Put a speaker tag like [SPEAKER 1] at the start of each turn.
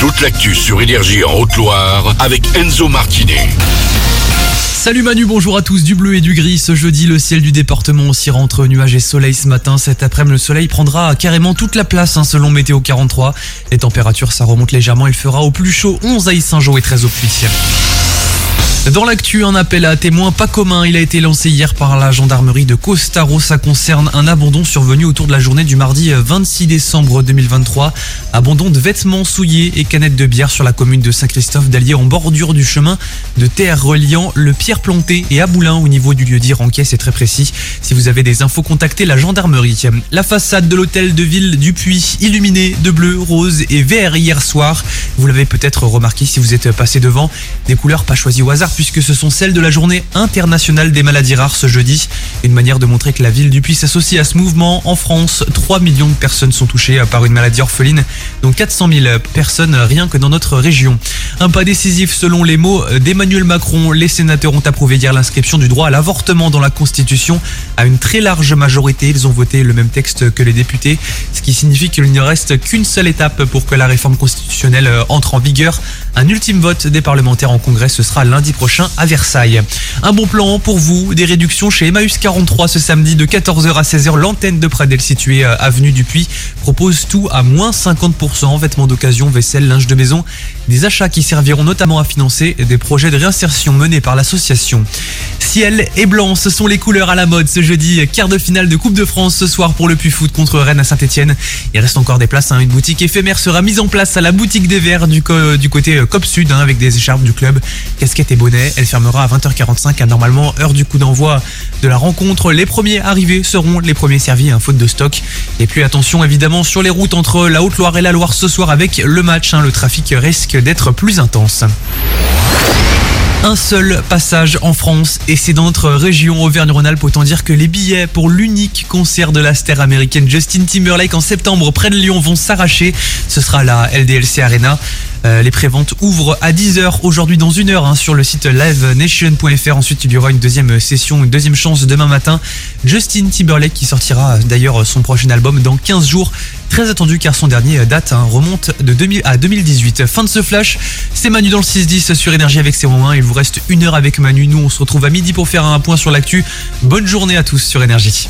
[SPEAKER 1] toute l'actu sur Énergie en Haute-Loire avec Enzo Martinet.
[SPEAKER 2] Salut Manu, bonjour à tous. Du bleu et du gris ce jeudi, le ciel du département aussi entre nuages et soleil ce matin. Cet après-midi, le soleil prendra carrément toute la place hein, selon Météo 43. Les températures, ça remonte légèrement. Il fera au plus chaud 11 à Saint-Jean et 13 au. Dans l'actu, un appel à témoins pas commun. Il a été lancé hier par la gendarmerie de Costaro. Ça concerne un abandon survenu autour de la journée du mardi 26 décembre 2023. Abandon de vêtements souillés et canettes de bière sur la commune de Saint-Christophe d'Allier en bordure du chemin de terre reliant le Pierre Planté et Aboulin au niveau du lieu dit Ranquet. C'est très précis. Si vous avez des infos, contactez la gendarmerie. La façade de l'hôtel de ville du Puy, illuminée de bleu, rose et vert hier soir. Vous l'avez peut-être remarqué si vous êtes passé devant. Des couleurs pas choisies au hasard puisque ce sont celles de la journée internationale des maladies rares ce jeudi. Une manière de montrer que la ville du Puy s'associe à ce mouvement. En France, 3 millions de personnes sont touchées par une maladie orpheline, dont 400 000 personnes rien que dans notre région. Un pas décisif selon les mots d'Emmanuel Macron. Les sénateurs ont approuvé hier l'inscription du droit à l'avortement dans la Constitution à une très large majorité. Ils ont voté le même texte que les députés, ce qui signifie qu'il ne reste qu'une seule étape pour que la réforme constitutionnelle entre en vigueur. Un ultime vote des parlementaires en congrès, ce sera lundi prochain à Versailles. Un bon plan pour vous, des réductions chez Emmaüs 43 ce samedi de 14h à 16h. L'antenne de Pradel située euh, avenue du propose tout à moins 50%, vêtements d'occasion, vaisselle, linge de maison. Des achats qui serviront notamment à financer des projets de réinsertion menés par l'association. Ciel et blanc, ce sont les couleurs à la mode ce jeudi. Quart de finale de Coupe de France ce soir pour le Puy Foot contre Rennes à Saint-Etienne. Il reste encore des places. Hein. Une boutique éphémère sera mise en place à la boutique des Verts du, côté euh, COP Sud hein, avec des écharpes du club, casquette et bonnet. Elle fermera à 20h45 à normalement heure du coup d'envoi de la rencontre. Les premiers arrivés seront les premiers servis, un faute de stock. Et puis attention évidemment sur les routes entre la Haute-Loire et la Loire ce soir avec le match. Hein. le trafic risque d'être plus intense un seul passage en France et c'est dans notre région Auvergne-Rhône-Alpes. Autant dire que les billets pour l'unique concert de la star américaine Justin Timberlake en septembre près de Lyon vont s'arracher. Ce sera la LDLC Arena. Euh, les préventes ouvrent à 10h aujourd'hui dans une heure hein, sur le site livenation.fr. Ensuite, il y aura une deuxième session, une deuxième chance demain matin. Justin Timberlake qui sortira d'ailleurs son prochain album dans 15 jours. Très attendu car son dernier date hein, remonte de 2000 à 2018. Fin de ce flash, c'est Manu dans le 6-10 sur Énergie avec ses 1. Il vous reste une heure avec Manu. Nous, on se retrouve à midi pour faire un point sur l'actu. Bonne journée à tous sur Énergie.